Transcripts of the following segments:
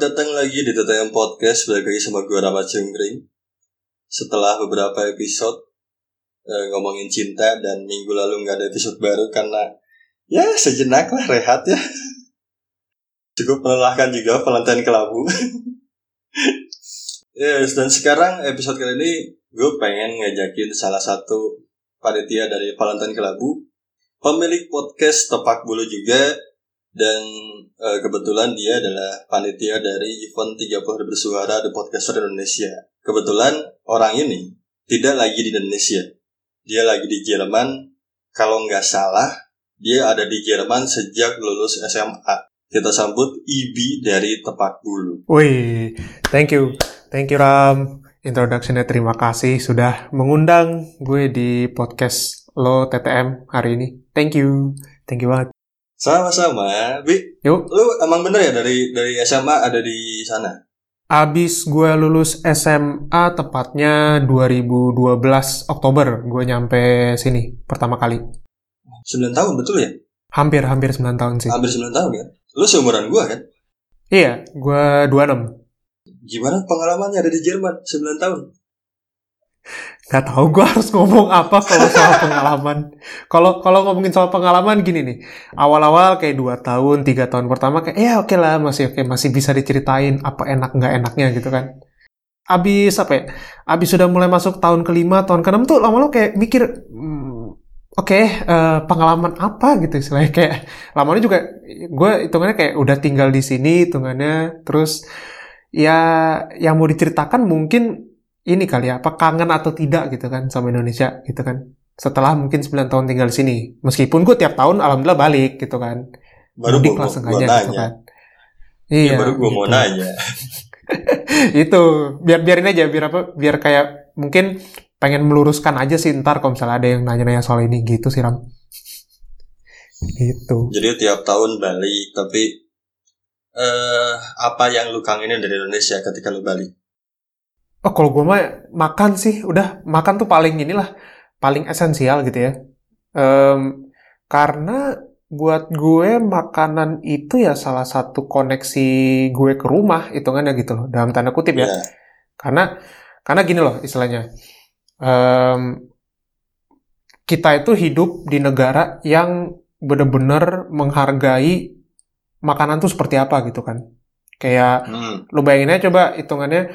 Datang lagi di TTM Podcast Balik lagi sama gue Rama Cungkring Setelah beberapa episode eh, Ngomongin cinta Dan minggu lalu nggak ada episode baru Karena Ya sejenak lah rehat ya. Cukup melelahkan juga Valentine kelabu. Yes dan sekarang episode kali ini Gue pengen ngajakin salah satu Panitia dari Valentine kelabu Pemilik podcast Tepak Bulu juga dan uh, kebetulan dia adalah panitia dari event 30 hari bersuara The Podcaster Indonesia. Kebetulan orang ini tidak lagi di Indonesia. Dia lagi di Jerman. Kalau nggak salah, dia ada di Jerman sejak lulus SMA. Kita sambut Ibi dari Tepak Bulu. Wih, thank you. Thank you Ram. Introduction-nya terima kasih sudah mengundang gue di podcast lo TTM hari ini. Thank you. Thank you banget. Sama-sama, Bi. Yuk. Lu emang bener ya dari dari SMA ada di sana? Abis gue lulus SMA tepatnya 2012 Oktober gue nyampe sini pertama kali. 9 tahun betul ya? Hampir hampir 9 tahun sih. Hampir 9 tahun ya? Lu seumuran gua kan? Iya, gue 26. Gimana pengalamannya ada di Jerman 9 tahun? Gak tau gue harus ngomong apa kalau soal pengalaman. Kalau kalau ngomongin soal pengalaman gini nih, awal-awal kayak dua tahun, tiga tahun pertama kayak ya oke lah masih oke masih bisa diceritain apa enak nggak enaknya gitu kan. Abis apa ya? Abis sudah mulai masuk tahun kelima, tahun keenam tuh lama-lama kayak mikir, hmm, oke okay, uh, pengalaman apa gitu istilahnya kayak lama juga gue hitungannya kayak udah tinggal di sini hitungannya terus ya yang mau diceritakan mungkin ini kali ya, apa kangen atau tidak gitu kan sama Indonesia gitu kan. Setelah mungkin 9 tahun tinggal di sini. Meskipun gue tiap tahun alhamdulillah balik gitu kan. Baru Mudik gua, lah gua, sengaja nanya. gitu kan. Iya, Iya. baru mau gitu. nanya. itu biar biarin aja biar apa biar kayak mungkin pengen meluruskan aja sih ntar kalau misalnya ada yang nanya-nanya soal ini gitu sih Ram. Gitu. Jadi tiap tahun balik, tapi eh apa yang lu kangenin dari Indonesia ketika lu balik? Oh, kalau gue mah makan sih, udah makan tuh paling inilah, paling esensial gitu ya. Em, karena buat gue makanan itu ya salah satu koneksi gue ke rumah, hitungannya gitu loh, dalam tanda kutip ya. Iya. Karena karena gini loh istilahnya, Em, kita itu hidup di negara yang benar-benar menghargai makanan tuh seperti apa gitu kan. Kayak Hmm. Lo bayangin aja coba hitungannya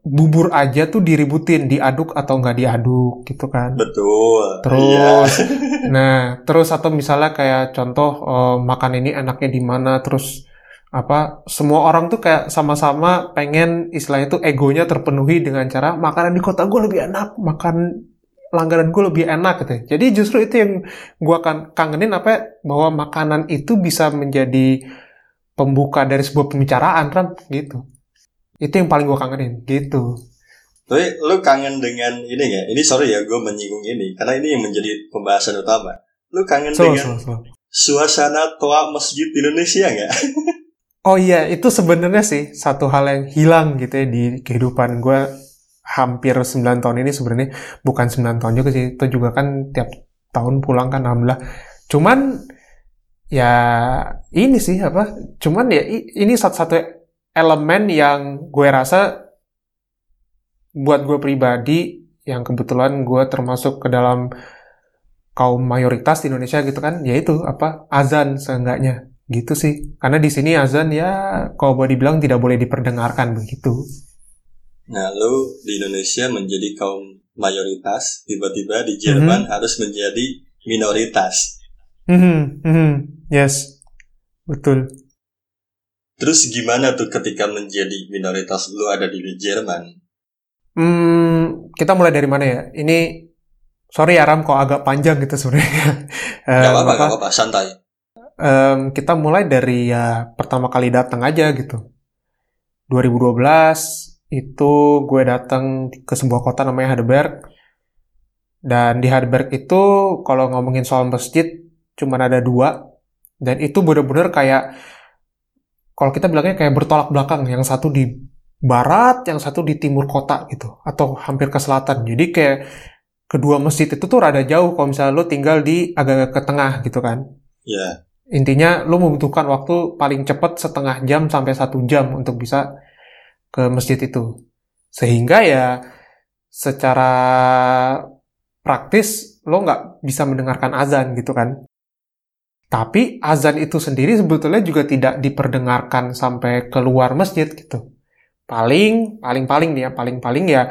bubur aja tuh diributin, diaduk atau nggak diaduk gitu kan. Betul. Terus, Iya. nah terus atau misalnya kayak contoh eh, makan ini enaknya di mana, terus apa semua orang tuh kayak sama-sama pengen istilahnya tuh egonya terpenuhi dengan cara makanan di kota gue lebih enak, makan langganan gue lebih enak gitu. Jadi justru itu yang gue akan kangenin apa ya, bahwa makanan itu bisa menjadi pembuka dari sebuah pembicaraan kan gitu. Itu yang paling gue kangenin gitu. Tapi lu kangen dengan ini ya? Ini sorry ya, gue menyinggung ini karena ini yang menjadi pembahasan utama. Lu kangen Slow, dengan slow, slow. suasana toa masjid di Indonesia nggak? Oh iya, itu sebenarnya sih satu hal yang hilang gitu ya di kehidupan gue hampir 9 tahun ini sebenarnya bukan 9 tahun juga sih, itu juga kan tiap tahun pulang kan alhamdulillah. Cuman ya ini sih apa? Cuman ya ini satu-satu elemen yang gue rasa buat gue pribadi yang kebetulan gue termasuk ke dalam kaum mayoritas di Indonesia gitu kan, yaitu apa? Azan seenggaknya. Gitu sih. Karena di sini azan ya kalau boleh dibilang tidak boleh diperdengarkan begitu. Nah, lu di Indonesia menjadi kaum mayoritas, tiba-tiba di Jerman harus menjadi minoritas. hmm hmm yes. Betul Terus gimana tuh ketika menjadi minoritas? Lu ada di Jerman? hmm kita mulai dari mana ya? Ini sorry ya Ram kok agak panjang gitu sebenarnya. Gak Em, apa-apa, apa, gak apa-apa, santai. em, kita mulai dari ya pertama kali datang aja gitu. 2012 itu gue datang ke sebuah kota namanya Heidelberg dan di Heidelberg itu kalau ngomongin soal masjid cuman ada dua. Dan itu bener-bener kayak kalau kita bilangnya kayak bertolak belakang yang satu di barat yang satu di timur kota gitu atau hampir ke selatan jadi kayak kedua masjid itu tuh rada jauh kalau misalnya lo tinggal di agak ke tengah gitu kan Ya, Intinya lu membutuhkan waktu paling cepat setengah jam sampai satu jam untuk bisa ke masjid itu. Sehingga ya secara praktis lo nggak bisa mendengarkan azan gitu kan. Tapi azan itu sendiri sebetulnya juga tidak diperdengarkan sampai keluar masjid gitu. Paling, paling-paling nih ya, paling-paling ya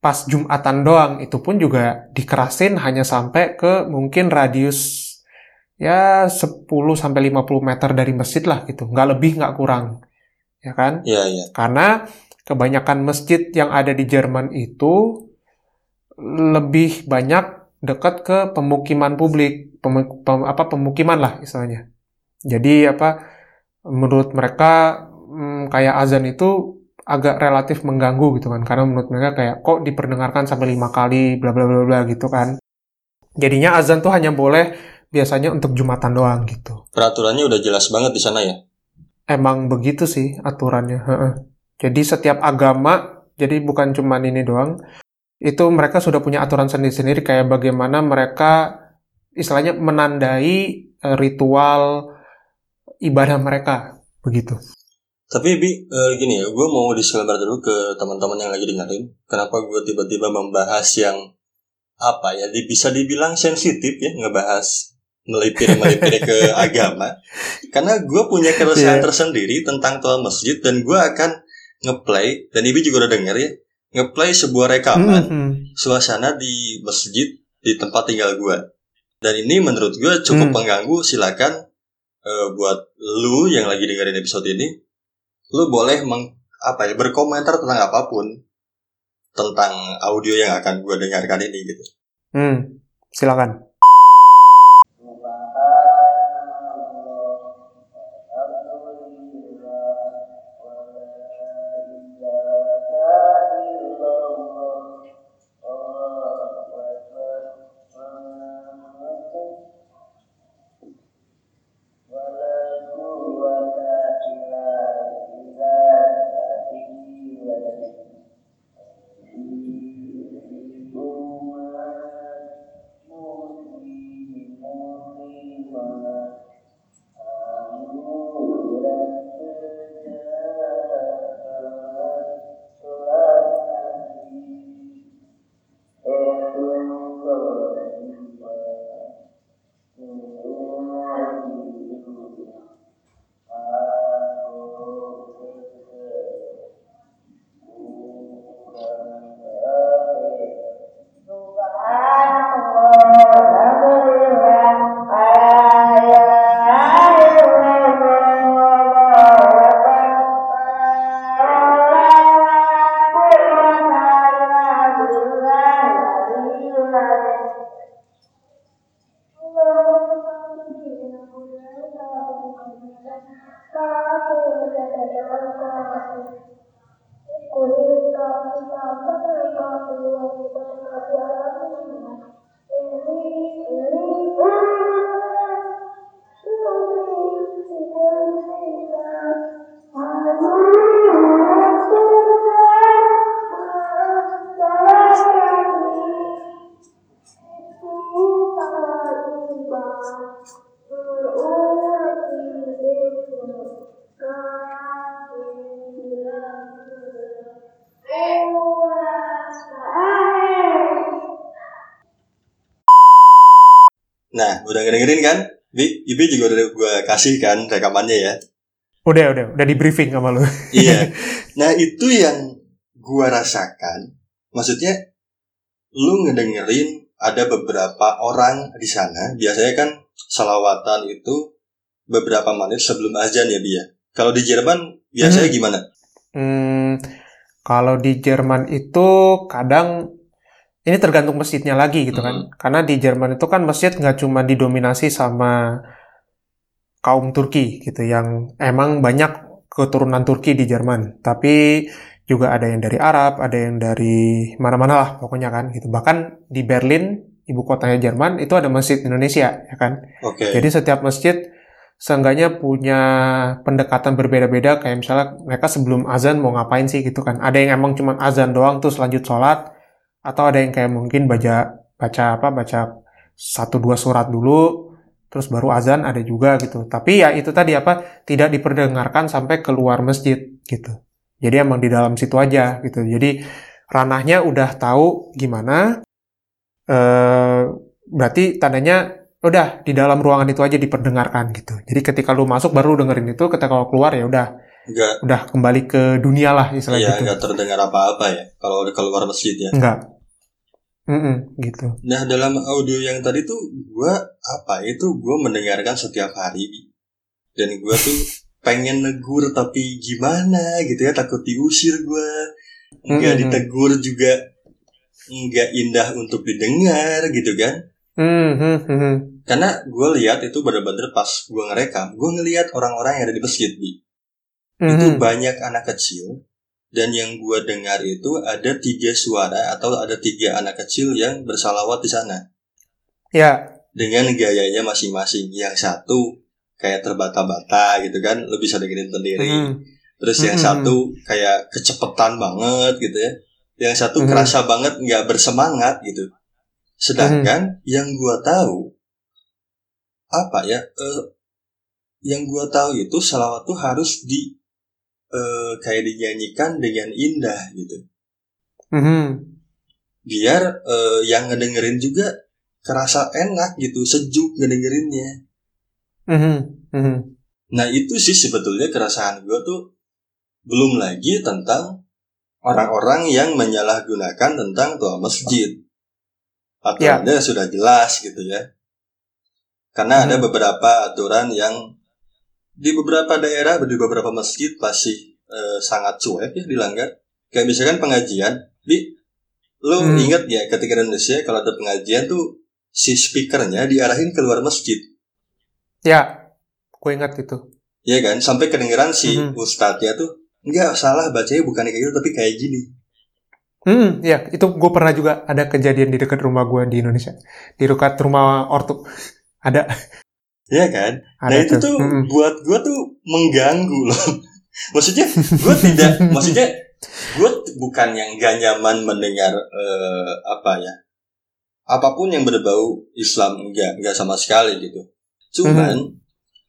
pas Jumatan doang. Itu pun juga dikerasin hanya sampai ke mungkin radius ya 10 sampai 50 meter dari masjid lah gitu. Nggak lebih, nggak kurang. Ya kan? Iya, iya. Karena kebanyakan masjid yang ada di Jerman itu lebih banyak dekat ke pemukiman publik, pem, pem, apa pemukiman lah istilahnya. Jadi apa menurut mereka hmm, kayak azan itu agak relatif mengganggu gitu kan karena menurut mereka kayak kok diperdengarkan sampai lima kali bla bla bla bla gitu kan. Jadinya azan tuh hanya boleh biasanya untuk jumatan doang gitu. Peraturannya udah jelas banget di sana ya. Emang begitu sih aturannya. Jadi setiap agama jadi bukan cuma ini doang itu mereka sudah punya aturan sendiri-sendiri kayak bagaimana mereka istilahnya menandai uh, ritual ibadah mereka begitu. Tapi bi uh, gini ya, gue mau disclaimer dulu ke teman-teman yang lagi dengerin. Kenapa gue tiba-tiba membahas yang apa ya, bisa dibilang sensitif ya ngebahas melipir melipir ke agama. Karena gue punya keresahan yeah. tersendiri tentang tuan masjid dan gue akan ngeplay dan ibu juga udah denger ya ngeplay sebuah rekaman mm -hmm. suasana di masjid di tempat tinggal gue dan ini menurut gue cukup mm. mengganggu silakan uh, buat lu yang lagi dengerin episode ini lu boleh meng, apa ya berkomentar tentang apa pun tentang audio yang akan gue dengarkan ini gitu hmm silakan Udah ngedengerin kan? Bi, Ibi juga udah gue kasih kan rekamannya ya. Udah, udah, udah di briefing sama lu. iya. Nah, itu yang gue rasakan. Maksudnya, lu ngedengerin ada beberapa orang di sana. Biasanya kan salawatan itu beberapa menit sebelum azan ya, Bi ya. Kalau di Jerman biasanya hmm. gimana? Hmm, kalau di Jerman itu kadang ini tergantung masjidnya lagi gitu kan. Karena di Jerman itu kan masjid nggak cuma didominasi sama kaum Turki gitu yang emang banyak keturunan Turki di Jerman. Tapi juga ada yang dari Arab, ada yang dari mana-mana lah pokoknya kan gitu. Bahkan di Berlin, ibu kotanya Jerman, itu ada masjid Indonesia ya kan. Okay. Jadi setiap masjid seenggaknya punya pendekatan berbeda-beda kayak misalnya mereka sebelum azan mau ngapain sih gitu kan. Ada yang emang cuma azan doang tuh lanjut sholat, atau ada yang kayak mungkin baca baca apa baca satu dua surat dulu terus baru azan ada juga gitu. Tapi ya itu tadi apa tidak diperdengarkan sampai keluar masjid gitu. Jadi emang di dalam situ aja gitu. Jadi ranahnya udah tahu gimana. Eh, berarti tandanya udah di dalam ruangan itu aja diperdengarkan gitu. Jadi ketika lu masuk baru dengerin itu, ketika kalau keluar ya udah Enggak. udah kembali ke dunia lah istilah Iya, gitu. enggak terdengar apa-apa ya kalau keluar masjid ya. Enggak. Mm-mm, gitu. Nah, dalam audio yang tadi tuh gua apa itu gua mendengarkan setiap hari dan gua tuh pengen negur tapi gimana gitu ya takut diusir gua nggak Mm-mm. ditegur juga nggak indah untuk didengar gitu kan Mhm, karena gue lihat itu bener-bener pas gue ngerekam gue ngelihat orang-orang yang ada di masjid Bi. itu mhm. banyak anak kecil dan yang gue dengar itu ada tiga suara atau ada tiga anak kecil yang bersalawat di sana. Ya, dengan gayanya masing-masing. Yang satu kayak terbata-bata gitu kan lo bisa dengerin sendiri. Mhm. terus yang Mm-mm. satu kayak kecepetan banget gitu ya. Yang satu Mhm. kerasa banget nggak bersemangat gitu. Sedangkan yang gua tahu apa ya eh, yang gua tahu itu salawat tuh harus di eh, kayak dinyanyikan dengan indah gitu Mhm. biar eh, yang ngedengerin juga kerasa enak gitu sejuk ngedengerinnya Mhm, mhm. Nah itu sih sebetulnya keresahan gue tuh belum lagi tentang orang-orang yang menyalahgunakan tentang doa masjid. Aturannya sudah jelas gitu ya. Karena ada Hmm. beberapa aturan yang di beberapa daerah, di beberapa masjid masih eh, sangat cuek ya dilanggar. Kayak misalkan pengajian, bi, lo Hmm. inget ya ketika di Indonesia kalau ada pengajian tuh si speakernya diarahin keluar masjid. Ya, gue ingat itu. Iya kan, sampai kedengeran si Mhm. ustadznya tuh enggak salah bacanya bukan kayak gitu tapi kayak gini. Hmm, ya, itu gue pernah juga ada kejadian di dekat rumah gue di Indonesia. Di dekat rumah ortu. Ada, Iya kan? ada nah itu tuh Mm-mm. buat gue tuh mengganggu loh. maksudnya gue tidak, maksudnya gue bukan yang gak nyaman mendengar eh, apa ya, apa pun yang berbau Islam enggak, enggak sama sekali gitu. Cuman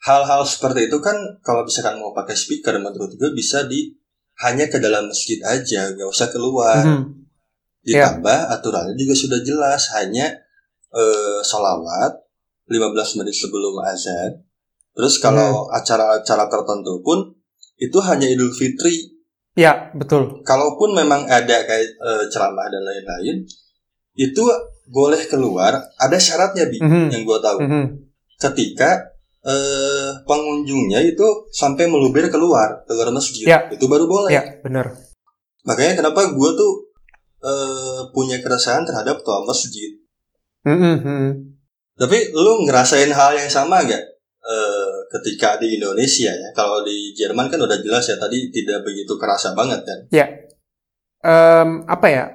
hal-hal seperti itu kan kalau misalkan mau pakai speaker menurut gue bisa di hanya ke dalam masjid aja, nggak usah keluar. Mhm. Ditambah aturannya juga sudah jelas hanya eh, sholawat 15 menit sebelum azan. Terus kalau acara-acara tertentu pun itu hanya Idul Fitri. Ya, betul. Kalaupun memang ada kayak eh, ceramah dan lain-lain, itu boleh keluar. Ada syaratnya bi Mhm. yang gue tahu. Mhm. Ketika eh, pengunjungnya itu sampai meluber keluar keluar masjid, Ya. itu baru boleh. Ya, benar. Makanya kenapa gue tuh eh, punya keresahan terhadap toa masjid. Mhm, mhm. Tapi lu ngerasain hal yang sama gak eh, ketika di Indonesia ya? Kalau di Jerman kan udah jelas ya tadi tidak begitu kerasa banget kan? Em, apa ya?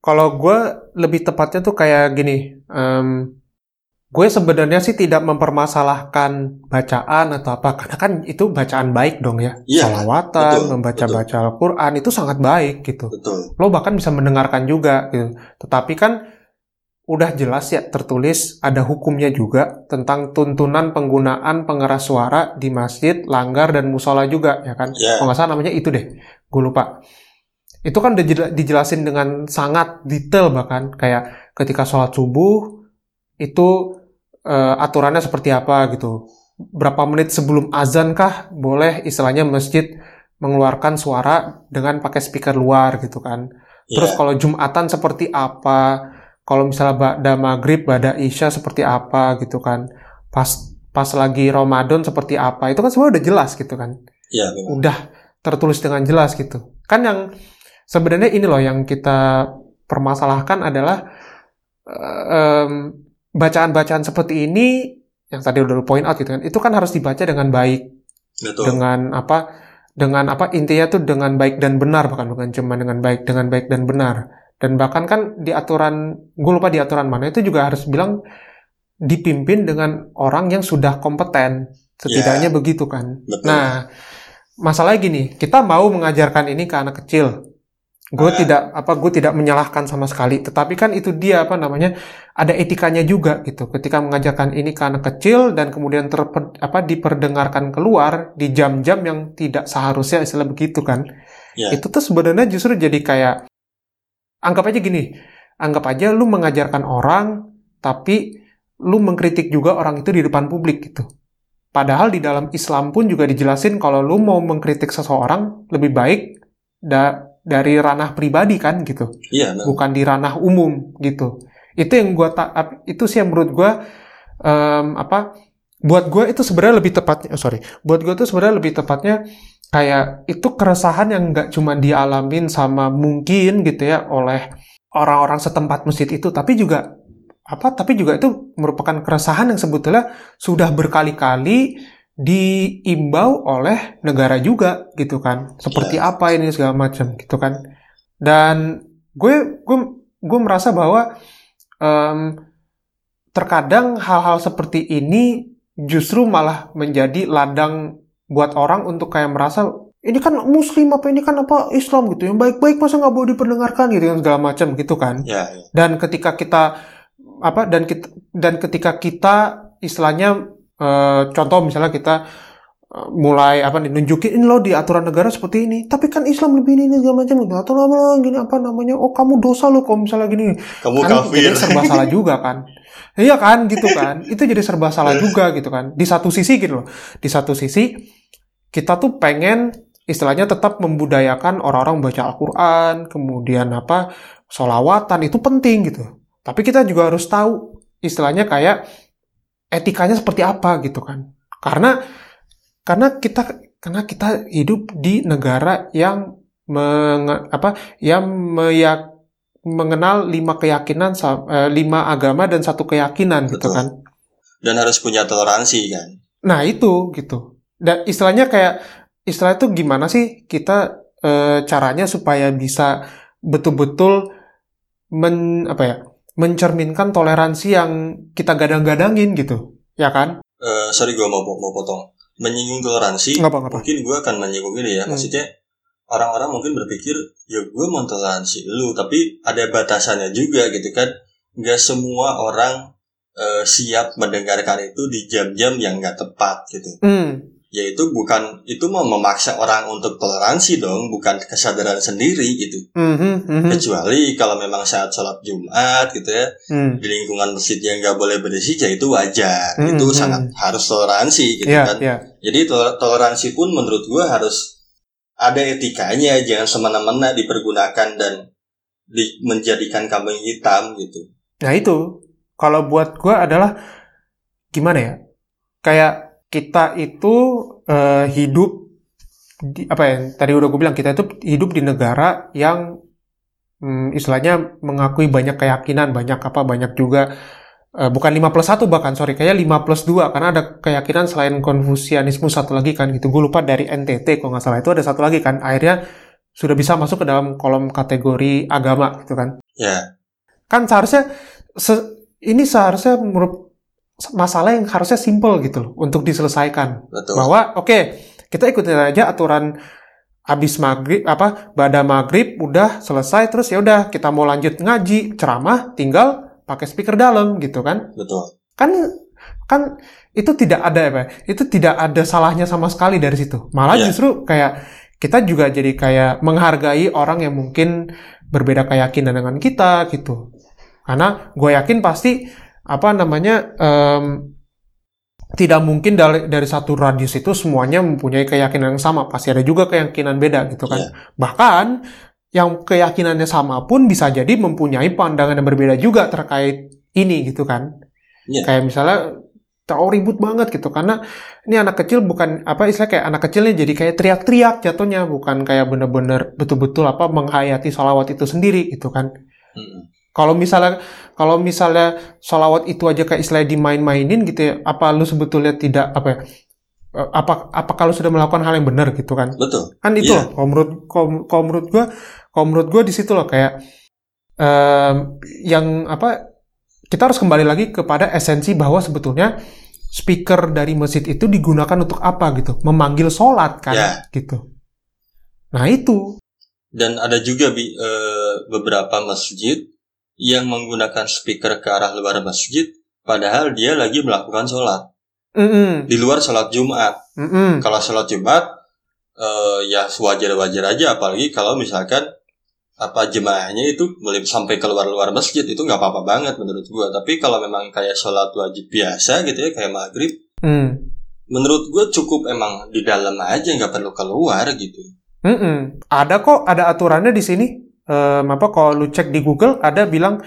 Kalau gue lebih tepatnya tuh kayak gini. em, gue sebenarnya sih tidak mempermasalahkan bacaan atau apa, karena kan itu bacaan baik dong ya. Iya, Salawatan, membaca-baca Al-Quran itu sangat baik gitu. Betul. Lo bahkan bisa mendengarkan juga gitu. Tetapi kan udah jelas ya tertulis ada hukumnya juga tentang tuntunan penggunaan pengeras suara di masjid, langgar dan musola juga ya kan. Kalau nggak salah namanya itu deh, gue lupa. Itu kan udah jela- dijelasin dengan sangat detail bahkan kayak ketika sholat subuh itu eh, aturannya seperti apa gitu. Berapa menit sebelum azan kah boleh istilahnya masjid mengeluarkan suara dengan pakai speaker luar gitu kan. Terus ya, kalau Jumatan seperti apa? Kalau misalnya pada maghrib, pada isya seperti apa gitu kan? Pas pas lagi Ramadan seperti apa? Itu kan semua udah jelas gitu kan? ya, memang. Udah tertulis dengan jelas gitu. Kan yang sebenarnya ini loh yang kita permasalahkan adalah em, bacaan-bacaan seperti ini yang tadi udah point out gitu kan. Itu kan harus dibaca dengan baik betul. dengan apa dengan apa intinya tuh dengan baik dan benar bahkan bukan cuma dengan baik dengan baik dan benar dan bahkan kan di aturan gue lupa di aturan mana itu juga harus bilang dipimpin dengan orang yang sudah kompeten setidaknya begitu kan Betul. nah masalahnya gini kita mau mengajarkan ini ke anak kecil Gue Ah. tidak apa gue tidak menyalahkan sama sekali, tetapi kan itu dia apa namanya ada etikanya juga gitu. Ketika mengajarkan ini ke anak kecil dan kemudian terper, apa diperdengarkan keluar di jam-jam yang tidak seharusnya istilah begitu kan. Ya. Itu tuh sebenarnya justru jadi kayak anggap aja gini, anggap aja lu mengajarkan orang tapi lu mengkritik juga orang itu di depan publik gitu. Padahal di dalam Islam pun juga dijelasin kalau lu mau mengkritik seseorang lebih baik da- dari ranah pribadi kan gitu, Iya, nah. bukan di ranah umum gitu. Itu yang gua ta- ap- itu sih yang menurut gua em, apa buat gua itu sebenarnya lebih tepatnya oh, sorry buat gua tuh sebenarnya lebih tepatnya kayak itu keresahan yang nggak cuma dialamin sama mungkin gitu ya oleh orang-orang setempat masjid itu tapi juga apa tapi juga itu merupakan keresahan yang sebetulnya sudah berkali-kali diimbau oleh negara juga gitu kan. Seperti apa ini segala macam gitu kan. Dan gue gue gue merasa bahwa em, terkadang hal-hal seperti ini justru malah menjadi ladang buat orang untuk kayak merasa ini kan muslim apa ini kan apa Islam gitu. Yang baik-baik masa nggak boleh diperdengarkan gitu kan segala macam gitu kan. Ya, ya. dan ketika kita apa dan kita dan ketika kita istilahnya eh, contoh misalnya kita eh, mulai apa nunjukin ini loh di aturan negara seperti ini tapi kan Islam lebih ini, ini segala macam gitu. Atau apa gini apa namanya oh kamu dosa loh kalau misalnya gini. Kamu kan kafir. jadi serba salah juga kan. Iya kan gitu kan. Itu jadi serba salah juga gitu kan. Di satu sisi gitu loh. Di satu sisi kita tuh pengen istilahnya tetap membudayakan orang-orang baca Al-Quran kemudian apa solawatan itu penting gitu. Tapi kita juga harus tahu istilahnya kayak etikanya seperti apa gitu kan. Karena karena kita karena kita hidup di negara yang menge- apa yang meyak, mengenal lima keyakinan eh, lima agama dan satu keyakinan gitu kan. Dan harus punya toleransi kan. nah itu gitu dan istilahnya kayak istilah itu gimana sih kita eh, caranya supaya bisa betul-betul men apa ya mencerminkan toleransi yang kita gadang-gadangin gitu ya kan Eh, sorry gue mau mau potong. Menyinggung toleransi. nggak apa nggak apa Mungkin gue akan menyinggung ini ya. Hmm. Maksudnya orang-orang mungkin berpikir ya gue mau toleransi lu, tapi ada batasannya juga gitu kan. Gak semua orang eh, siap mendengarkan itu di jam-jam yang nggak tepat gitu. hmm Yaitu bukan itu mau memaksa orang untuk toleransi dong, bukan kesadaran sendiri gitu. mhm, mhm, Kecuali kalau memang saat sholat Jumat gitu ya, hmm. di lingkungan masjid yang nggak boleh bersih ya itu wajar Hmm, itu hmm. sangat harus toleransi gitu ya kan ya jadi tol- toleransi pun menurut gua harus ada etikanya jangan semena-mena dipergunakan dan di, menjadikan kambing hitam gitu Nah itu, kalau buat gue adalah gimana ya? Kayak kita itu eh, hidup di, apa ya? Tadi udah gue bilang kita itu hidup di negara yang hmm, istilahnya mengakui banyak keyakinan, banyak apa, banyak juga eh, bukan 5 plus 1 bahkan, sorry, kayak 5 plus 2 karena ada keyakinan selain konfusianisme satu lagi kan gitu. Gue lupa dari NTT kalau nggak salah itu ada satu lagi kan. Akhirnya sudah bisa masuk ke dalam kolom kategori agama gitu kan ya kan seharusnya se- ini seharusnya menurut masalah yang harusnya simple gitu loh untuk diselesaikan. Betul. Bahwa oke kita ikutin aja aturan habis maghrib apa pada maghrib udah selesai terus ya udah kita mau lanjut ngaji ceramah tinggal pakai speaker dalam gitu kan? Betul. Kan kan itu tidak ada apa ya, itu tidak ada salahnya sama sekali dari situ. Malah Iya. justru kayak kita juga jadi kayak menghargai orang yang mungkin berbeda keyakinan dengan kita gitu. Karena gue yakin pasti apa namanya em, tidak mungkin dari dari satu radius itu semuanya mempunyai keyakinan yang sama pasti ada juga keyakinan beda gitu kan Iya. bahkan yang keyakinannya sama pun bisa jadi mempunyai pandangan yang berbeda juga terkait ini gitu kan Iya. kayak misalnya oh ribut banget gitu karena ini anak kecil bukan apa istilah kayak anak kecilnya jadi kayak teriak-teriak jatuhnya bukan kayak bener-bener betul-betul apa menghayati sholawat itu sendiri gitu kan Mm-mm. Kalau misalnya kalau misalnya sholawat itu aja kayak istilah dimain-mainin gitu ya apa lu sebetulnya tidak apa ya eh, apa apa kalau sudah melakukan hal yang benar gitu kan? Betul. Kan itu Iya. loh kalau menurut kalau, kalau menurut gue kalau menurut gue di situ loh kayak em, yang apa kita harus kembali lagi kepada esensi bahwa sebetulnya speaker dari masjid itu digunakan untuk apa gitu? Memanggil sholat kan Ya. gitu. Nah itu. Dan ada juga bi, eh, beberapa masjid yang menggunakan speaker ke arah luar masjid, padahal dia lagi melakukan sholat Mm-mm. di luar sholat Jumat. Mm-mm. Kalau sholat Jumat, eh, ya wajar-wajar aja, apalagi kalau misalkan apa jemaahnya itu boleh sampai keluar luar masjid itu nggak apa-apa banget menurut gua. Tapi kalau memang kayak sholat wajib biasa gitu ya kayak maghrib, Mm. menurut gua cukup emang di dalam aja nggak perlu keluar gitu. Mm-mm. Ada kok, ada aturannya di sini. Em, apa kalau lu cek di Google ada bilang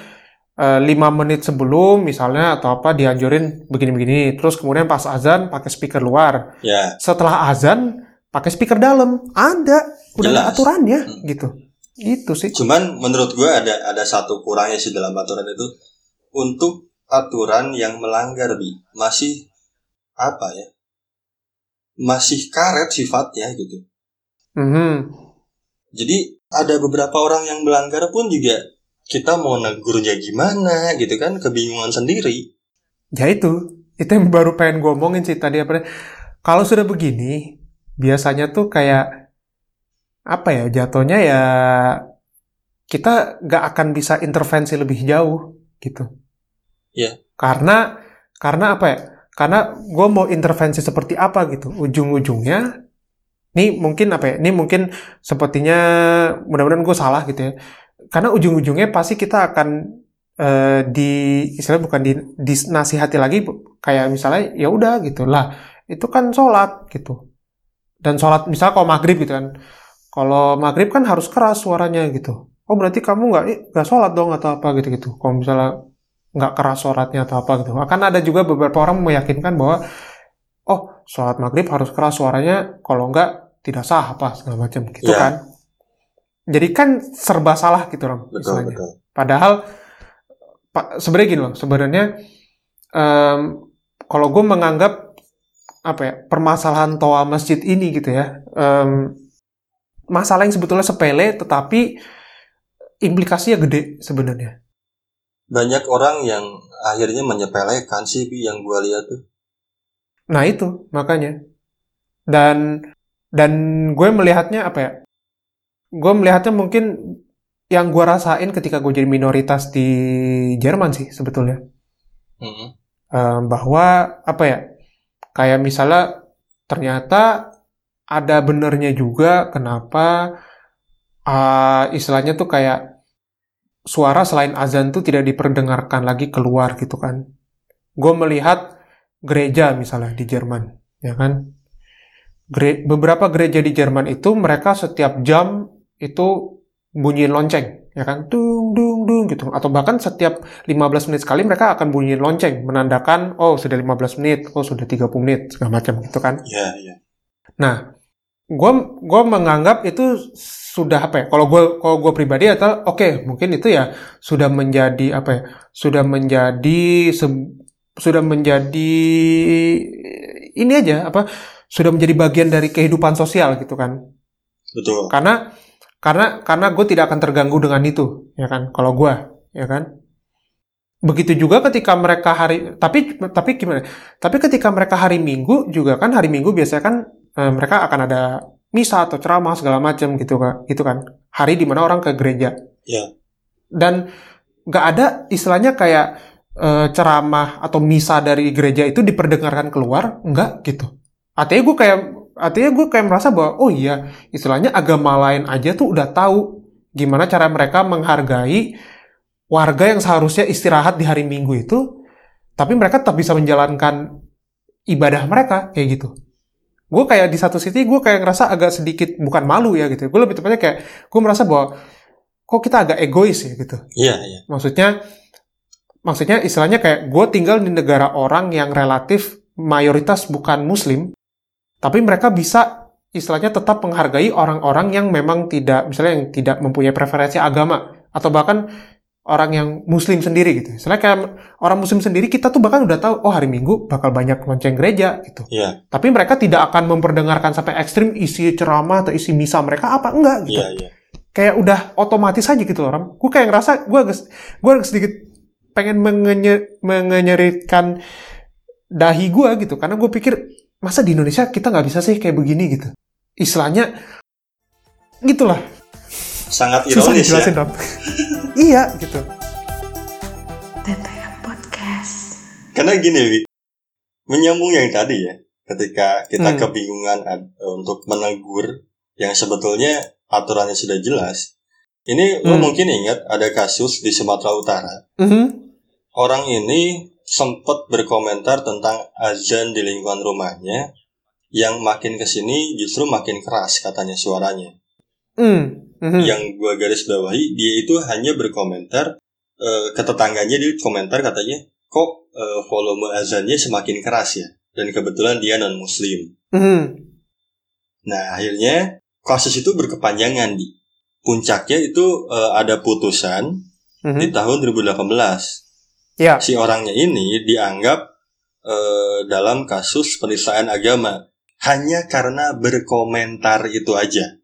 eh, 5 menit sebelum misalnya atau apa dianjurin begini-begini. Terus kemudian pas azan pakai speaker luar. Ya, Setelah azan pakai speaker dalam. Ada, udah ada Jelas. aturannya Hmm. gitu. Itu sih. cuman menurut gua ada ada satu kurangnya sih dalam aturan itu untuk aturan yang melanggar bi masih apa ya masih karet sifatnya gitu. Mhm. Jadi ada beberapa orang yang melanggar pun juga kita mau negurnya gimana gitu kan kebingungan sendiri. Ya itu, itu yang baru pengen gue omongin sih tadi apa. Kalau sudah begini, biasanya tuh kayak apa ya jatuhnya ya kita nggak akan bisa intervensi lebih jauh gitu. Iya. Karena karena apa ya? Karena gue mau intervensi seperti apa gitu. Ujung-ujungnya, nih mungkin apa ya? Ini mungkin sepertinya mudah-mudahan gue salah gitu ya. Karena ujung-ujungnya pasti kita akan eh, di istilahnya bukan di dinasihati lagi kayak misalnya ya udah gitu. Lah itu kan sholat gitu. Dan sholat misalnya kalau maghrib gitu kan. Kalau maghrib kan harus keras suaranya gitu. Oh berarti kamu nggak nggak sholat dong atau apa gitu gitu kalau misalnya nggak keras suaranya atau apa gitu. Akan ada juga beberapa orang meyakinkan bahwa oh sholat maghrib harus keras suaranya kalau nggak tidak sah apa segala macam gitu Iya. kan jadi kan serba salah gitu Ram Betul istilahnya. betul. Padahal sebenarnya gini loh, sebenarnya em, kalau gue menganggap apa ya permasalahan toa masjid ini gitu ya, em, masalah yang sebetulnya sepele tetapi implikasinya gede sebenarnya. Banyak orang yang akhirnya menyepelekan sih yang gua lihat tuh. Nah itu makanya dan dan gue melihatnya apa ya? Gue melihatnya mungkin yang gue rasain ketika gue jadi minoritas di Jerman sih sebetulnya. Mm-mm. Eh, bahwa apa ya kayak misalnya ternyata ada benernya juga kenapa ah, istilahnya tuh kayak suara selain azan tuh tidak diperdengarkan lagi keluar gitu kan gue melihat gereja misalnya di Jerman ya kan Gere- beberapa gereja di Jerman itu mereka setiap jam itu bunyiin lonceng ya kan? Dung dung dung gitu. Atau bahkan setiap 15 menit sekali mereka akan bunyiin lonceng menandakan oh sudah 15 menit oh sudah 30 menit segala macam gitu kan? Iya iya. nah gue gua menganggap itu sudah apa ya? Kalau gue kalau gue pribadi atau oke mungkin itu ya sudah menjadi apa ya? Sudah menjadi se- sudah menjadi ini aja apa sudah menjadi bagian dari kehidupan sosial gitu kan. Betul. karena karena karena gue tidak akan terganggu dengan itu ya kan kalau gue ya kan. Begitu juga ketika mereka hari tapi tapi gimana? Tapi ketika mereka hari minggu juga kan hari minggu biasanya kan eh, mereka akan ada misa atau ceramah segala macam gitu kan gitu kan. Hari di mana orang ke gereja. Iya. dan nggak ada istilahnya kayak eh, ceramah atau misa dari gereja itu diperdengarkan keluar enggak gitu artinya gue kayak artinya gue kayak merasa bahwa oh iya istilahnya agama lain aja tuh udah tahu gimana cara mereka menghargai warga yang seharusnya istirahat di hari minggu itu tapi mereka tetap bisa menjalankan ibadah mereka kayak gitu. Gue kayak di satu sisi gue kayak ngerasa agak sedikit bukan malu ya gitu. Gue lebih tepatnya kayak gue merasa bahwa kok kita agak egois ya gitu. Iya iya. maksudnya maksudnya istilahnya kayak gue tinggal di negara orang yang relatif mayoritas bukan muslim tapi mereka bisa istilahnya tetap menghargai orang-orang yang memang tidak misalnya yang tidak mempunyai preferensi agama atau bahkan orang yang muslim sendiri gitu. Misalnya kayak orang muslim sendiri kita tuh bahkan udah tahu oh hari Minggu bakal banyak lonceng gereja gitu. Iya Tapi mereka tidak akan memperdengarkan sampai ekstrim isi ceramah atau isi misa mereka apa enggak gitu iya iya. kayak udah otomatis aja gitu loh orang. Gue kayak ngerasa gue agak, gue agak sedikit pengen mengenye, mengenyerikan dahi gue gitu karena gue pikir masa di Indonesia kita nggak bisa sih kayak begini gitu. Istilahnya gitulah. sangat susah ironis ya. dijelasin Rob. iya gitu TTM Podcast. Karena gini, Wi. Menyambung yang tadi ya. Ketika kita Hmm. kebingungan ad- untuk menegur yang sebetulnya aturannya sudah jelas. Ini lo Hmm. mungkin ingat ada kasus di Sumatera Utara. Mhm. Orang ini sempat berkomentar tentang azan di lingkungan rumahnya yang makin ke sini justru makin keras katanya suaranya. Hmm. Mhm. Yang gua garis bawahi dia itu hanya berkomentar eh, ke tetangganya di komentar katanya kok eh, volume azannya semakin keras ya dan kebetulan dia non muslim. Mhm. Nah akhirnya kasus itu berkepanjangan di puncaknya itu eh, ada putusan Mhm. di tahun 2018 Ya. si orangnya ini dianggap eh, dalam kasus penistaan agama hanya karena berkomentar itu aja.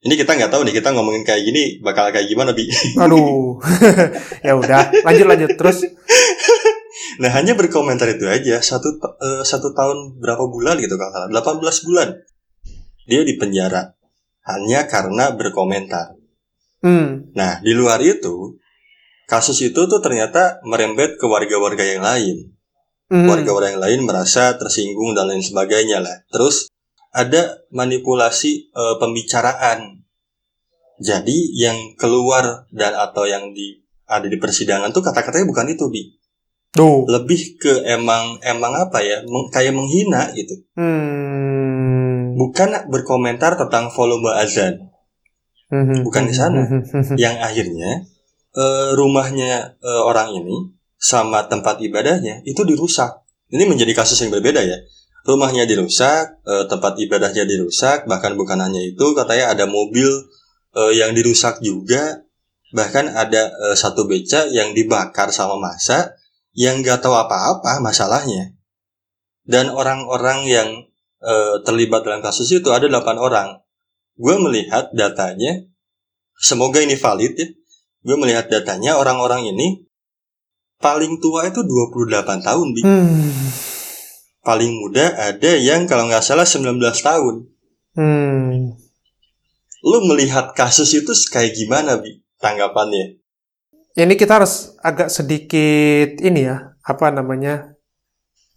Ini kita nggak tahu nih kita ngomongin kayak gini bakal kayak gimana bi. Aduh. ya udah, lanjut lanjut terus. Nah hanya berkomentar itu aja satu eh, satu tahun berapa bulan gitu kalau salah 18 bulan dia di penjara hanya karena berkomentar. Hmm. Nah di luar itu kasus itu tuh ternyata merembet ke warga-warga yang lain. Mhm. warga-warga yang lain merasa tersinggung dan lain sebagainya lah. Terus ada manipulasi eh, pembicaraan. Jadi yang keluar dan atau yang di ada di persidangan tuh kata-katanya bukan itu bi, Duh. lebih ke emang emang apa ya, meng- kayak menghina gitu. Hmm. Bukan berkomentar tentang volume azan. Mhm. bukan di sana. Mhm. yang akhirnya eh, rumahnya eh, orang ini sama tempat ibadahnya itu dirusak. Ini menjadi kasus yang berbeda ya. Rumahnya dirusak, eh, tempat ibadahnya dirusak, bahkan bukan hanya itu, katanya ada mobil eh, yang dirusak juga, bahkan ada eh, satu beca yang dibakar sama masa yang nggak tahu apa-apa masalahnya. Dan orang-orang yang eh, terlibat dalam kasus itu ada 8 orang. Gue melihat datanya, semoga ini valid ya. Gue melihat datanya orang-orang ini paling tua itu 28 tahun, Bi. Hmm. Paling muda ada yang kalau nggak salah 19 tahun. Hmm. Lu melihat kasus itu kayak gimana, Bi? Tanggapannya? Ini kita harus agak sedikit ini ya, apa namanya?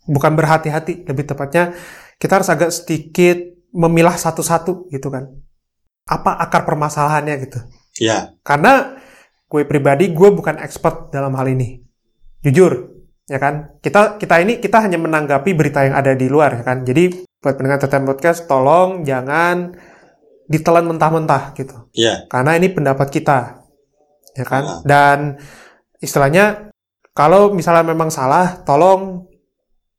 Bukan berhati-hati, lebih tepatnya kita harus agak sedikit memilah satu-satu gitu kan. Apa akar permasalahannya gitu. Ya, Karena gue pribadi gue bukan expert dalam hal ini. Jujur, ya kan? Kita kita ini kita hanya menanggapi berita yang ada di luar ya kan. Jadi buat pendengar TTM Podcast tolong jangan ditelan mentah-mentah gitu. ya, Karena ini pendapat kita. Ya kan? Ah. Dan istilahnya kalau misalnya memang salah, tolong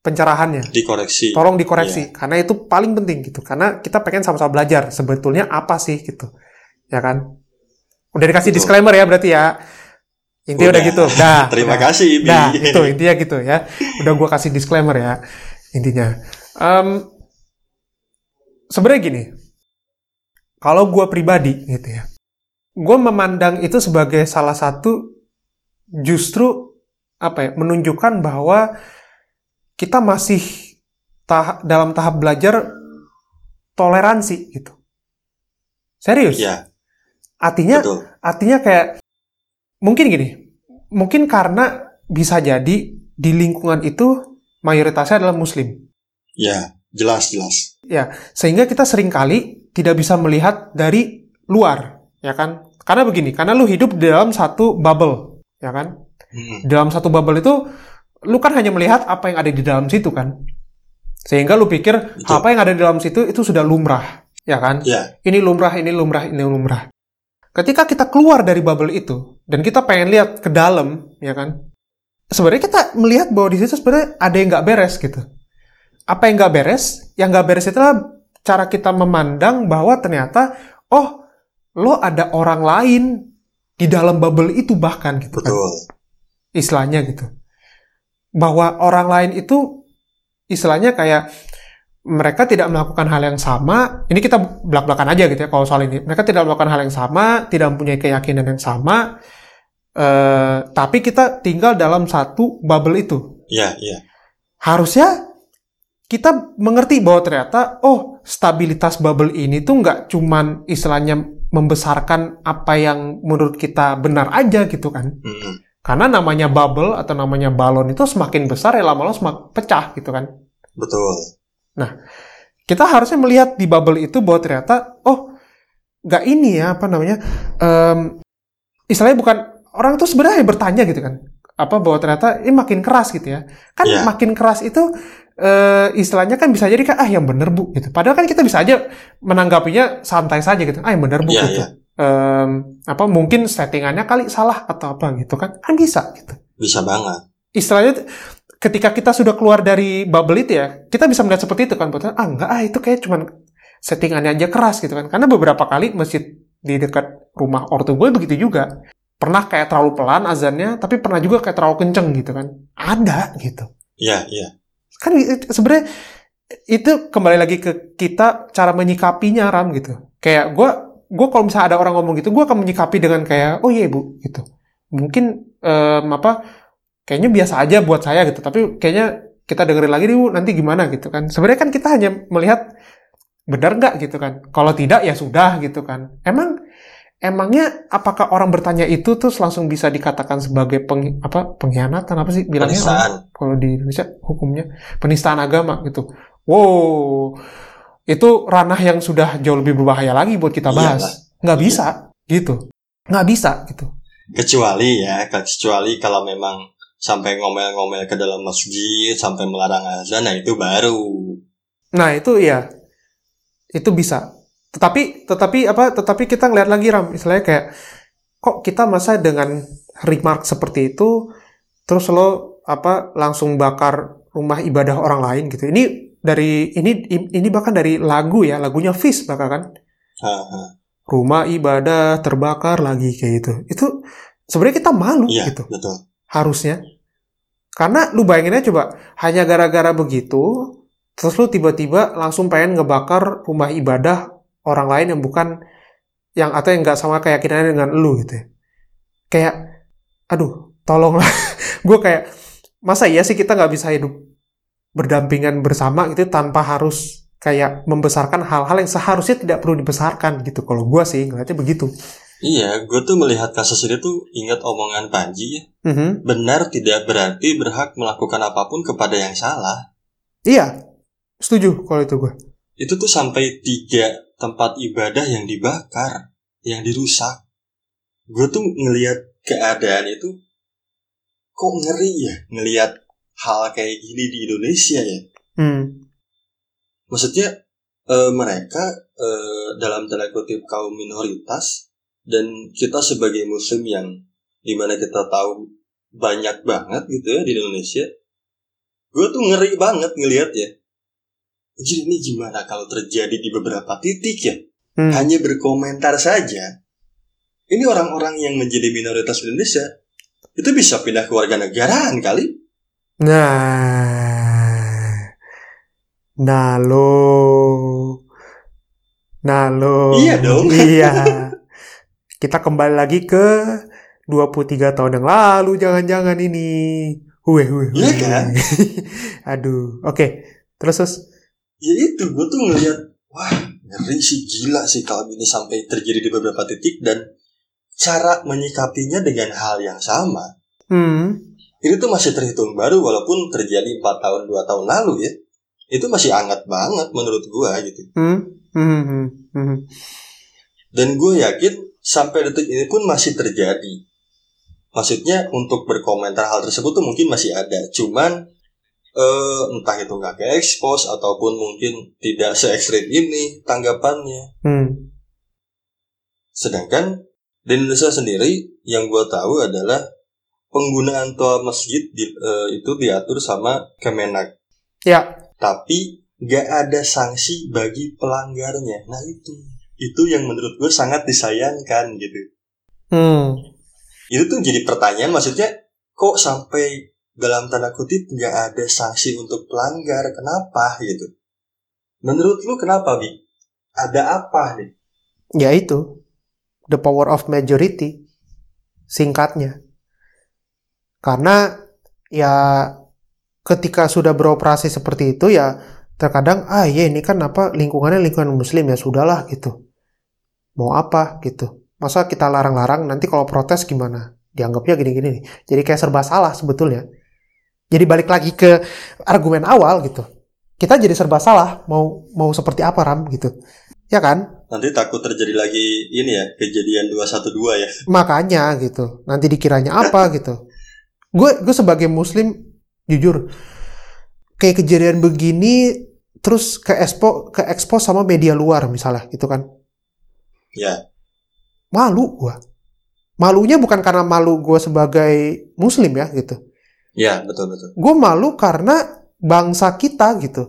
pencerahannya. dikoreksi. Tolong dikoreksi karena itu paling penting gitu. Karena kita pengen sama-sama belajar sebetulnya apa sih gitu. Ya kan? Udah dikasih Betul. disclaimer ya berarti ya. Intinya udah, Udah. gitu. Dah. Terima kasih, Bi. Nah, itu intinya gitu ya. Udah gua kasih disclaimer ya. Intinya. Em, Sebenarnya gini. Kalau gua pribadi gitu ya. Gue memandang itu sebagai salah satu justru apa ya menunjukkan bahwa kita masih tah- dalam tahap belajar toleransi gitu. Serius. Ya, Artinya betul. artinya kayak mungkin gini. Mungkin karena bisa jadi di lingkungan itu mayoritasnya adalah muslim. Ya, jelas, jelas. Sehingga kita sering kali tidak bisa melihat dari luar, ya kan? Karena begini, karena lu hidup dalam satu bubble, ya kan? Mm-mm. dalam satu bubble itu lu kan hanya melihat apa yang ada di dalam situ kan sehingga lu pikir Betul. apa yang ada di dalam situ itu sudah lumrah ya kan Ya, ini lumrah ini lumrah ini lumrah ketika kita keluar dari bubble itu dan kita pengen lihat ke dalam ya kan sebenarnya kita melihat bahwa di situ sebenarnya ada yang nggak beres gitu apa yang nggak beres yang nggak beres itu adalah cara kita memandang bahwa ternyata oh lo ada orang lain di dalam bubble itu bahkan gitu kan betul. istilahnya gitu. Bahwa orang lain itu istilahnya kayak mereka tidak melakukan hal yang sama. Ini kita belak-belakan aja gitu ya kalau soal ini. Mereka tidak melakukan hal yang sama, tidak mempunyai keyakinan yang sama. eh, tapi kita tinggal dalam satu bubble itu. Ya, ya. Harusnya kita mengerti bahwa ternyata oh stabilitas bubble ini tuh nggak cuman istilahnya membesarkan apa yang menurut kita benar aja gitu kan. Mm-mm. Karena namanya bubble atau namanya balon itu semakin besar ya lama-lama semakin pecah gitu kan. Betul. Kita harusnya melihat di bubble itu bahwa ternyata oh nggak ini ya apa namanya em, istilahnya bukan orang tuh sebenarnya bertanya gitu kan apa bahwa ternyata ini makin keras gitu ya kan Iya. makin keras itu eh, istilahnya kan bisa jadi kan ah yang bener bu gitu padahal kan kita bisa aja menanggapinya santai saja gitu ah yang bener bu Iya, gitu iya. Em, apa mungkin settingannya kali salah atau apa gitu kan kan bisa gitu Bisa banget. istilahnya ketika kita sudah keluar dari bubble itu ya, kita bisa melihat seperti itu kan, betul? Ah enggak, ah itu kayak cuman settingannya aja keras gitu kan. Karena beberapa kali masjid di dekat rumah ortu gue begitu juga. Pernah kayak terlalu pelan azannya, tapi pernah juga kayak terlalu kenceng gitu kan. Ada gitu. Iya, iya. Kan sebenarnya itu kembali lagi ke kita cara menyikapinya ram gitu. Kayak gue, gue kalau misalnya ada orang ngomong gitu, gue akan menyikapi dengan kayak, oh iya bu, gitu. Mungkin em, apa? Kayaknya biasa aja buat saya gitu. Tapi kayaknya kita dengerin lagi nih nanti gimana gitu kan. Sebenarnya kan kita hanya melihat benar nggak gitu kan. Kalau tidak ya sudah gitu kan. Emang emangnya apakah orang bertanya itu terus langsung bisa dikatakan sebagai peng, apa pengkhianatan apa sih bilangnya? Penistaan. kalau di Indonesia hukumnya penistaan agama gitu. Wow, itu ranah yang sudah jauh lebih berbahaya lagi buat kita Iya, bahas. Nggak Iya. bisa gitu, nggak bisa gitu. Kecuali ya, kecuali kalau memang sampai ngomel-ngomel ke dalam masjid, sampai melarang azan, nah itu baru. Nah itu ya, itu bisa. Tetapi, tetapi apa? Tetapi kita ngeliat lagi ram, istilahnya kayak kok kita masa dengan remark seperti itu, terus lo apa langsung bakar rumah ibadah orang lain gitu. Ini dari ini ini bahkan dari lagu ya, lagunya Fish bahkan kan. Haha. rumah ibadah terbakar lagi kayak gitu. Itu sebenarnya kita malu Iya, gitu betul. harusnya. Karena lu bayangin aja coba, hanya gara-gara begitu, terus lu tiba-tiba langsung pengen ngebakar rumah ibadah orang lain yang bukan yang atau yang nggak sama keyakinannya dengan lu gitu ya. Kayak, aduh, tolonglah. Gue kayak, masa iya sih kita nggak bisa hidup berdampingan bersama gitu tanpa harus kayak membesarkan hal-hal yang seharusnya tidak perlu dibesarkan gitu. Kalau gue sih ngeliatnya begitu. Iya, gue tuh melihat kasus ini tuh ingat omongan Panji ya. Mhm. Benar tidak berarti berhak melakukan apa pun kepada yang salah. Iya, setuju kalau itu gue. Itu tuh sampai tiga tempat ibadah yang dibakar, yang dirusak. Gue tuh ngelihat keadaan itu, kok ngeri ya ngelihat hal kayak gini di Indonesia ya. Hmm. Maksudnya eh, mereka eh, dalam tanda kutip kaum minoritas dan kita sebagai muslim yang di mana kita tahu banyak banget gitu ya di Indonesia, gue tuh ngeri banget ngelihat ya. Jadi ini gimana kalau terjadi di beberapa titik ya? Hmm. Hanya berkomentar saja. Ini orang-orang yang menjadi minoritas di Indonesia itu bisa pindah ke warga negaraan kali. Nah, nah lo, nah lo. Iya dong. Iya. Kita kembali lagi ke 23 tahun yang lalu, jangan-jangan ini. Huwe, huwe. Iya kan? Aduh, oke. Terus, terus. Ya itu, gue tuh ngeliat, wah ngeri sih gila sih kalau ini sampai terjadi di beberapa titik dan cara menyikapinya dengan hal yang sama. Hmm. Ini tuh masih terhitung baru walaupun terjadi 4 tahun 2 tahun lalu ya. Itu masih hangat banget menurut gue gitu. Hmm. Hmm. Hmm. Hmm. Dan gue yakin sampai detik ini pun masih terjadi. Maksudnya untuk berkomentar hal tersebut tuh mungkin masih ada. Cuman eh, entah itu nggak ke expose ataupun mungkin tidak se ekstrim ini tanggapannya. Hmm. Sedangkan di Indonesia sendiri yang gue tahu adalah penggunaan toa masjid di- eh, itu diatur sama Kemenak. Ya. Tapi nggak ada sanksi bagi pelanggarnya. Nah itu, itu yang menurut gue sangat disayangkan gitu. Hmm. Itu tuh jadi pertanyaan maksudnya kok sampai dalam tanda kutip nggak ada sanksi untuk pelanggar kenapa gitu? Menurut lu kenapa bi? Ada apa nih? Ya itu. The power of majority. Singkatnya. Karena ya ketika sudah beroperasi seperti itu ya terkadang ah iya ini kan apa lingkungannya lingkungan muslim ya sudahlah gitu. Mau apa gitu. Masa kita larang-larang nanti kalau protes gimana? Dianggapnya gini-gini nih. Jadi kayak serba salah sebetulnya. Jadi balik lagi ke argumen awal gitu. Kita jadi serba salah mau mau seperti apa ram gitu. Ya kan? Nanti takut terjadi lagi ini ya, kejadian 212 ya. makanya gitu. Nanti dikiranya apa gitu. Gue gue sebagai muslim jujur kayak kejadian begini terus ke expo ke expose sama media luar misalnya gitu kan Ya, malu gue malunya bukan karena malu gue sebagai muslim ya gitu. Ya betul betul. gue malu karena bangsa kita gitu.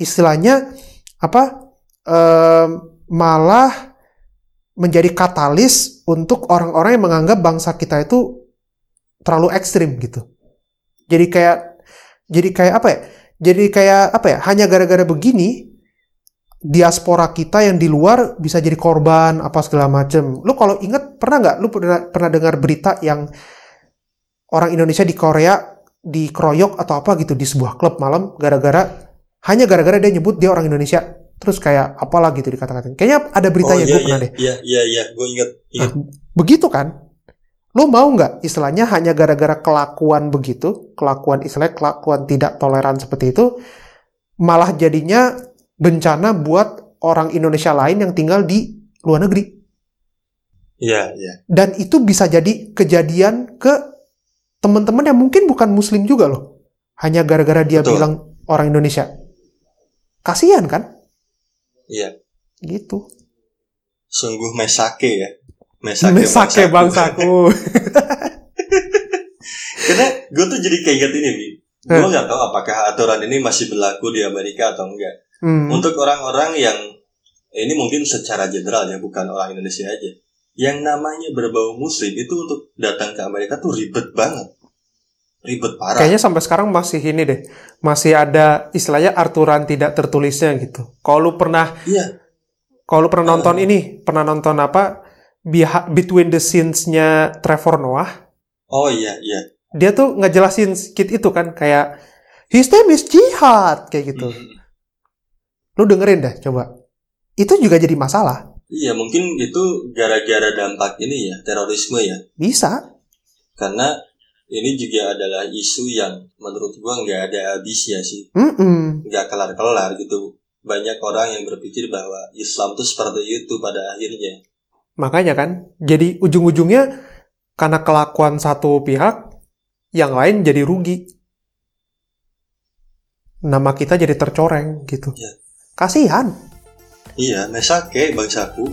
Istilahnya apa em, malah menjadi katalis untuk orang-orang yang menganggap bangsa kita itu terlalu ekstrim gitu. Jadi kayak jadi kayak apa ya? Jadi kayak apa ya? Hanya gara-gara begini diaspora kita yang di luar bisa jadi korban apa segala macem. Lu kalau inget pernah nggak? Lu pernah pernah dengar berita yang orang Indonesia di Korea dikeroyok atau apa gitu di sebuah klub malam gara-gara hanya gara-gara dia nyebut dia orang Indonesia. Terus kayak apalah gitu dikata-katain kayaknya ada beritanya iya, gue pernah iya, deh. Iya, iya, iya, gue inget. inget. begitu kan? Lo mau nggak istilahnya hanya gara-gara kelakuan begitu kelakuan istilahnya kelakuan tidak toleran seperti itu malah jadinya bencana buat orang Indonesia lain yang tinggal di luar negeri Iya, iya. dan itu bisa jadi kejadian ke teman-teman yang mungkin bukan muslim juga loh hanya gara-gara dia Betul. bilang orang Indonesia kasihan kan Iya. gitu Sungguh mesake ya. Mesake, mesake bangsaku. Karena gue tuh jadi keinget ini, Bi. Gue nggak tahu apakah aturan ini masih berlaku di Amerika atau enggak. Hmm. Untuk orang-orang yang ini mungkin secara general ya, bukan orang Indonesia aja. Yang namanya berbau muslim itu untuk datang ke Amerika tuh ribet banget. Ribet parah. Kayaknya sampai sekarang masih ini deh, masih ada istilahnya aturan tidak tertulisnya gitu. Kalau lu pernah, Iya, kalau lu pernah nonton Hmm. ini, pernah nonton apa? Between the Scenes-nya Trevor Noah, oh iya, iya. dia tuh ngejelasin sedikit itu kan kayak His name is Jihad kayak gitu. Hmm. Lu dengerin dah coba. Itu juga jadi masalah. Iya, mungkin itu gara-gara dampak ini ya, terorisme ya. Bisa. Karena ini juga adalah isu yang menurut gua nggak ada habisnya sih. Nggak kelar-kelar gitu. Banyak orang yang berpikir bahwa Islam tuh seperti itu pada akhirnya. Makanya kan, jadi ujung-ujungnya karena kelakuan satu pihak, yang lain jadi rugi. Nama kita jadi tercoreng gitu. Iya. Kasihan. Iya, mesake bangsaku.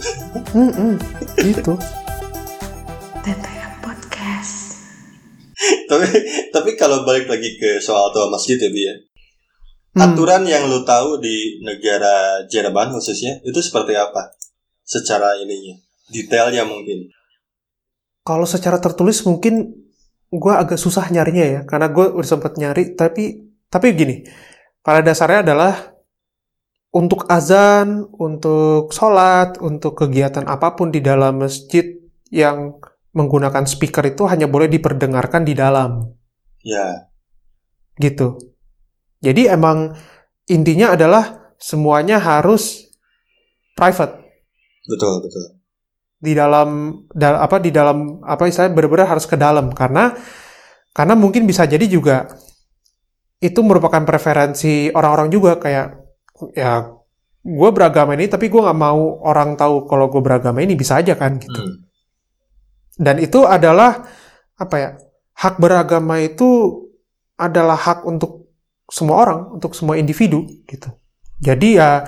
Mm-mm. Gitu. TTM Podcast. tapi tapi kalau balik lagi ke soal tua masjid ya, Bi ya. Hmm. Aturan yang lu tahu di negara Jerman khususnya itu seperti apa? Secara ininya, detailnya mungkin. Kalau secara tertulis mungkin gue agak susah nyarinya ya, karena gue udah sempet nyari, tapi tapi gini, pada dasarnya adalah untuk azan, untuk sholat, untuk kegiatan apa pun di dalam masjid yang menggunakan speaker itu hanya boleh diperdengarkan di dalam, Ya, gitu. Jadi emang intinya adalah semuanya harus private betul betul. di dalam dal- apa di dalam apa istilahnya benar-benar harus ke dalam karena karena mungkin bisa jadi juga itu merupakan preferensi orang-orang juga kayak ya gue beragama ini tapi gue nggak mau orang tahu kalau gue beragama ini bisa aja kan gitu. Hmm. dan itu adalah apa ya hak beragama itu adalah hak untuk semua orang untuk semua individu gitu. Jadi ya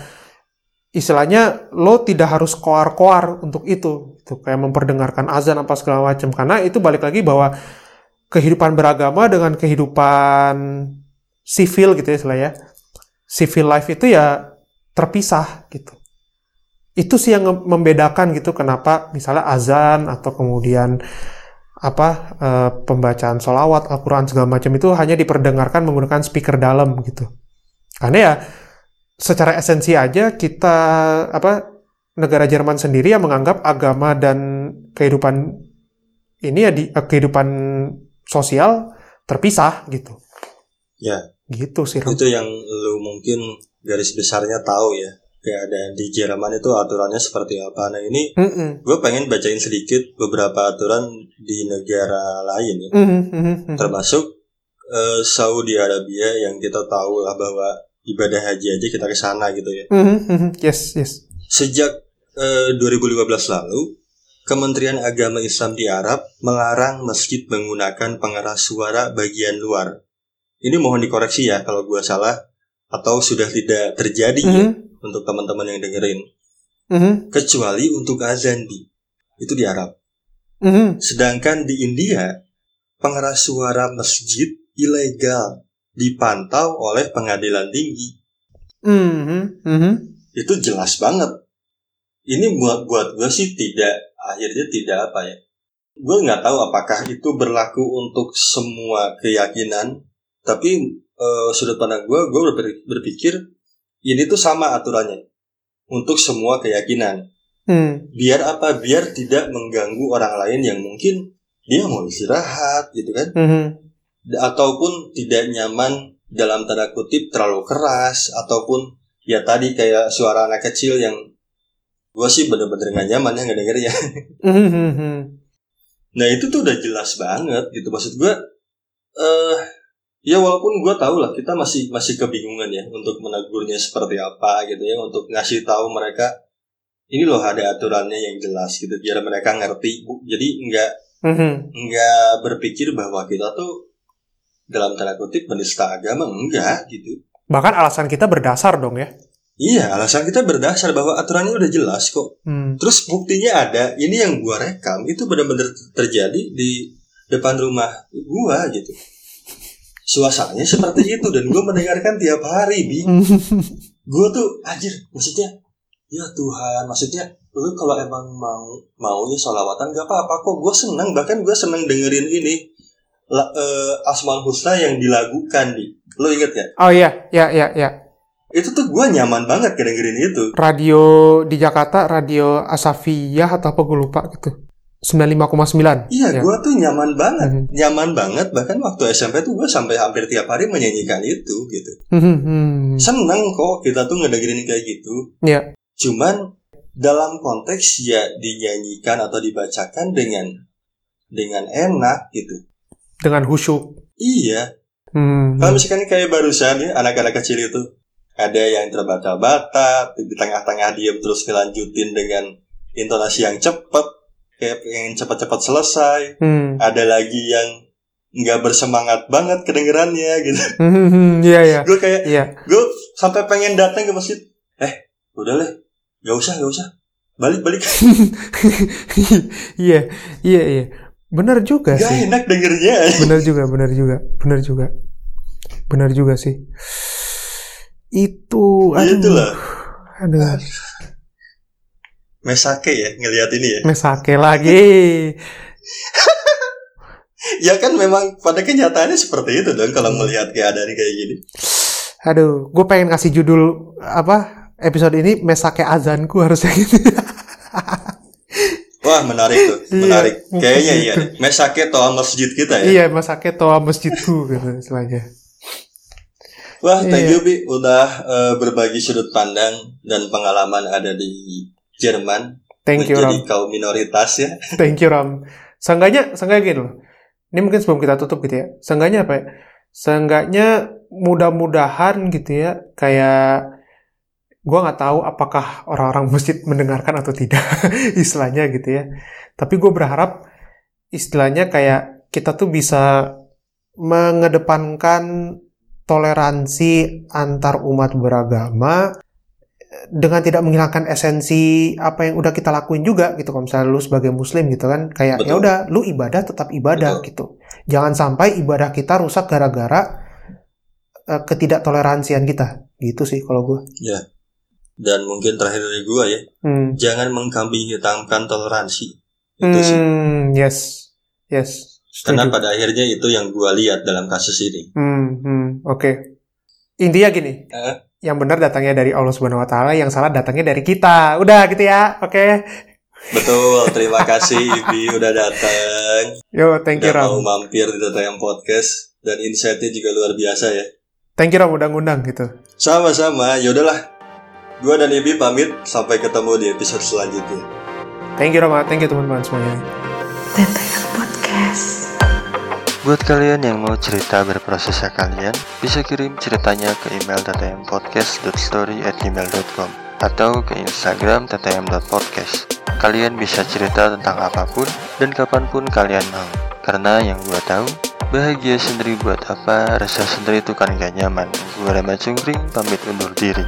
istilahnya lo tidak harus koar-koar untuk itu gitu. Kayak memperdengarkan azan apa segala macam. Karena itu balik lagi bahwa kehidupan beragama dengan kehidupan sivil gitu ya istilahnya civil life itu ya terpisah gitu. Itu sih yang membedakan gitu kenapa misalnya azan atau kemudian apa eh, pembacaan solawat Al-Quran segala macam itu hanya diperdengarkan menggunakan speaker dalam gitu. Karena ya secara esensi aja kita apa negara Jerman sendiri yang menganggap agama dan kehidupan ini ya di eh, kehidupan sosial terpisah gitu. Ya. Gitu sih. Itu yang lu mungkin garis besarnya tahu ya. keadaan di Jerman itu aturannya seperti apa. Nah ini Mm-mm. gue pengen bacain sedikit beberapa aturan di negara lain ya. Mhm, mhm. termasuk eh, Saudi Arabia yang kita tahu lah bahwa ibadah haji aja kita ke sana gitu ya. Mhm, mhm. Yes, yes. Sejak eh, 2015 lalu, Kementerian Agama Islam di Arab melarang masjid menggunakan pengeras suara bagian luar. Ini mohon dikoreksi ya kalau gua salah atau sudah tidak terjadi ya Mhm, untuk teman-teman yang dengerin. mhm, Kecuali untuk azan di itu di Arab. mhm. Sedangkan di India, pengeras suara masjid ilegal dipantau oleh pengadilan tinggi. Mhm, mhm. Itu jelas banget. Ini buat buat gue sih tidak akhirnya tidak apa ya. Gue nggak tahu apakah itu berlaku untuk semua keyakinan, tapi eh, sudut pandang gue, gue berpikir, berpikir ini tuh sama aturannya untuk semua keyakinan. Hmm. Biar apa? Biar tidak mengganggu orang lain yang mungkin dia mau istirahat gitu kan. Mhm. ataupun tidak nyaman dalam tanda kutip terlalu keras ataupun ya tadi kayak suara anak kecil yang gue sih bener-bener gak nyaman ya ngedenger ya Mhm, mhm. nah itu tuh udah jelas banget gitu maksud gue eh ya walaupun gue tahu lah kita masih masih kebingungan ya untuk menegurnya seperti apa gitu ya untuk ngasih tahu mereka ini loh ada aturannya yang jelas gitu biar mereka ngerti Bu. jadi nggak Mhm. nggak berpikir bahwa kita tuh dalam tanda kutip menista agama enggak gitu Bahkan alasan kita berdasar dong ya. iya alasan kita berdasar bahwa aturannya udah jelas kok Hmm. terus buktinya ada ini yang gua rekam itu benar-benar terjadi di depan rumah gua gitu suasananya seperti itu dan gua mendengarkan tiap hari bi. Gua tuh anjir maksudnya ya Tuhan maksudnya lu kalau emang mau maunya sholawatan gak apa-apa kok. Gue seneng bahkan gue seneng dengerin ini la, eh, Asmaul Husna yang dilagukan di lo inget ya Oh iya, ya, ya, ya. itu tuh gue nyaman banget kedengerin itu. Radio di Jakarta, radio Asafiyah atau apa gue lupa gitu. 95,9. iya Ya. gue tuh nyaman banget Mhm. nyaman banget bahkan waktu SMP tuh gue sampai hampir tiap hari menyanyikan itu gitu Mhm, mhm. seneng kok kita tuh ngedengerin kayak gitu Iya. cuman dalam konteks ya dinyanyikan atau dibacakan dengan dengan enak gitu Dengan khusyuk. iya Hmm. Kalau misalkan kayak barusan ya anak-anak kecil itu ada yang terbata-bata di tengah-tengah diam terus dilanjutin dengan intonasi yang cepat kayak pengen cepat-cepat selesai. Hmm. Ada lagi yang nggak bersemangat banget kedengerannya gitu. Hmm, hmm, Iya, iya. Gue kayak Iya. gue sampai pengen datang ke masjid. Eh, udah lah, gak usah, gak usah. Balik, balik. Iya, iya, iya. Benar juga Gak sih. enak dengernya. Benar juga, benar juga. Benar juga. Benar juga sih. Itu aduh. Itulah. Aduh. Mesake ya ngelihat ini ya. Mesake lagi. Ya kan memang pada kenyataannya seperti itu dong kalau melihat keadaan kayak gini. Aduh, gue pengen kasih judul apa episode ini Mesake azanku harusnya gitu. Wah menarik tuh, Iya. menarik. Kayaknya iya. deh. Mesake toa masjid kita ya. iya, Mesake toa masjidku gitu istilahnya. Wah thank Iya. you Bi udah eh, berbagi sudut pandang dan pengalaman ada di Jerman Thank you Ram. kaum minoritas ya. Thank you Ram. Seenggaknya, seenggaknya gini loh. Ini mungkin sebelum kita tutup gitu ya. Seenggaknya apa ya? Seenggaknya mudah-mudahan gitu ya. Kayak gua nggak tahu apakah orang-orang masjid mendengarkan atau tidak istilahnya gitu ya. Tapi gue berharap istilahnya kayak kita tuh bisa mengedepankan toleransi antar umat beragama dengan tidak menghilangkan esensi apa yang udah kita lakuin juga gitu kalau misalnya lu sebagai muslim gitu kan kayak Betul. ya udah lu ibadah tetap ibadah gitu jangan sampai ibadah kita rusak gara-gara eh, ketidaktoleransian kita gitu sih kalau gue Dan mungkin terakhir dari gua ya, hmm. jangan mengkambing hitamkan toleransi. Itu sih. Hmm, yes yes Karena setuju pada akhirnya itu yang gua lihat dalam kasus ini. hmm, hmm, oke intinya gini Eh? Yang benar datangnya dari Allah Subhanahu Wa Taala yang salah datangnya dari kita udah gitu ya oke Betul, terima kasih Ibi udah datang. yo thank you Udah mau Ram mampir di Tatayam Podcast dan insight-nya juga luar biasa ya. thank you Ram udah ngundang gitu Sama-sama, ya udahlah. Gua dan Ibi pamit. Sampai ketemu di episode selanjutnya. Thank you Rama, thank you teman-teman semuanya. TTM Podcast. Buat kalian yang mau cerita berprosesnya kalian, bisa kirim ceritanya ke email ttmpodcast.story@gmail.com atau ke Instagram ttm.podcast. Kalian bisa cerita tentang apa pun dan kapan pun kalian mau. Karena yang gua tahu, bahagia sendiri buat apa, rasa sendiri itu kan gak nyaman. Gua Rama Cungkring, pamit undur diri.